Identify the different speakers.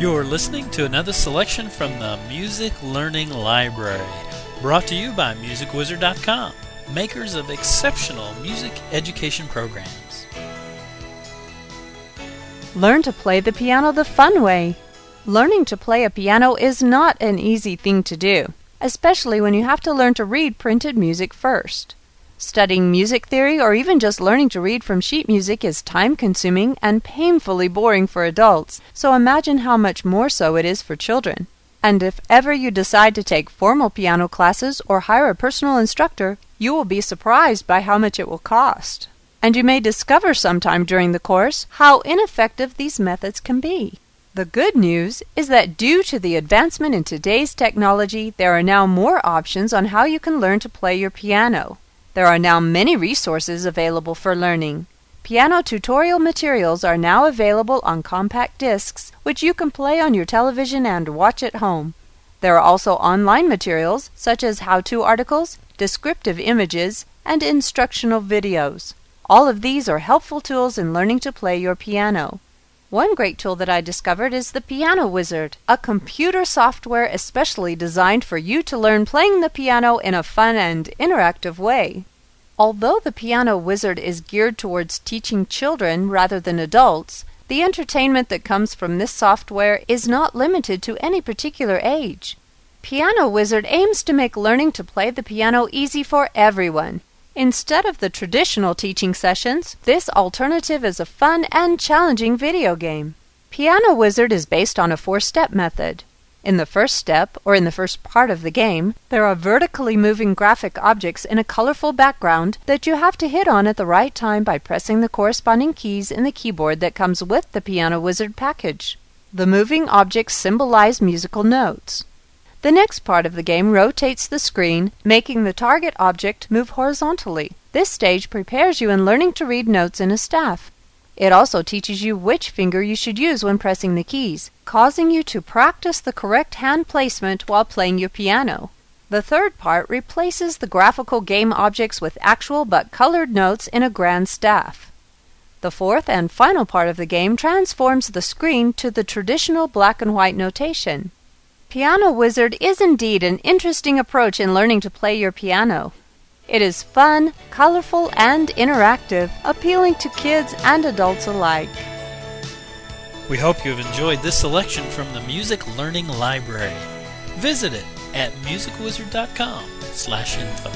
Speaker 1: You're listening to another selection from the Music Learning Library, brought to you by MusicWizard.com, makers of exceptional music education programs.
Speaker 2: Learn to play the piano the fun way. Learning to play a piano is not an easy thing to do, especially when you have to learn to read printed music first. Studying music theory or even just learning to read from sheet music is time consuming and painfully boring for adults, so imagine how much more so it is for children. And if ever you decide to take formal piano classes or hire a personal instructor, you will be surprised by how much it will cost. And you may discover sometime during the course how ineffective these methods can be. The good news is that due to the advancement in today's technology, there are now more options on how you can learn to play your piano. There are now many resources available for learning. Piano tutorial materials are now available on compact discs, which you can play on your television and watch at home. There are also online materials such as how to articles, descriptive images, and instructional videos. All of these are helpful tools in learning to play your piano. One great tool that I discovered is the Piano Wizard, a computer software especially designed for you to learn playing the piano in a fun and interactive way. Although the Piano Wizard is geared towards teaching children rather than adults, the entertainment that comes from this software is not limited to any particular age. Piano Wizard aims to make learning to play the piano easy for everyone. Instead of the traditional teaching sessions, this alternative is a fun and challenging video game. Piano Wizard is based on a four step method. In the first step, or in the first part of the game, there are vertically moving graphic objects in a colorful background that you have to hit on at the right time by pressing the corresponding keys in the keyboard that comes with the Piano Wizard package. The moving objects symbolize musical notes. The next part of the game rotates the screen, making the target object move horizontally. This stage prepares you in learning to read notes in a staff. It also teaches you which finger you should use when pressing the keys, causing you to practice the correct hand placement while playing your piano. The third part replaces the graphical game objects with actual but colored notes in a grand staff. The fourth and final part of the game transforms the screen to the traditional black and white notation. Piano Wizard is indeed an interesting approach in learning to play your piano. It is fun, colorful, and interactive, appealing to kids and adults alike.
Speaker 1: We hope you've enjoyed this selection from the Music Learning Library. Visit it at musicwizard.com slash info.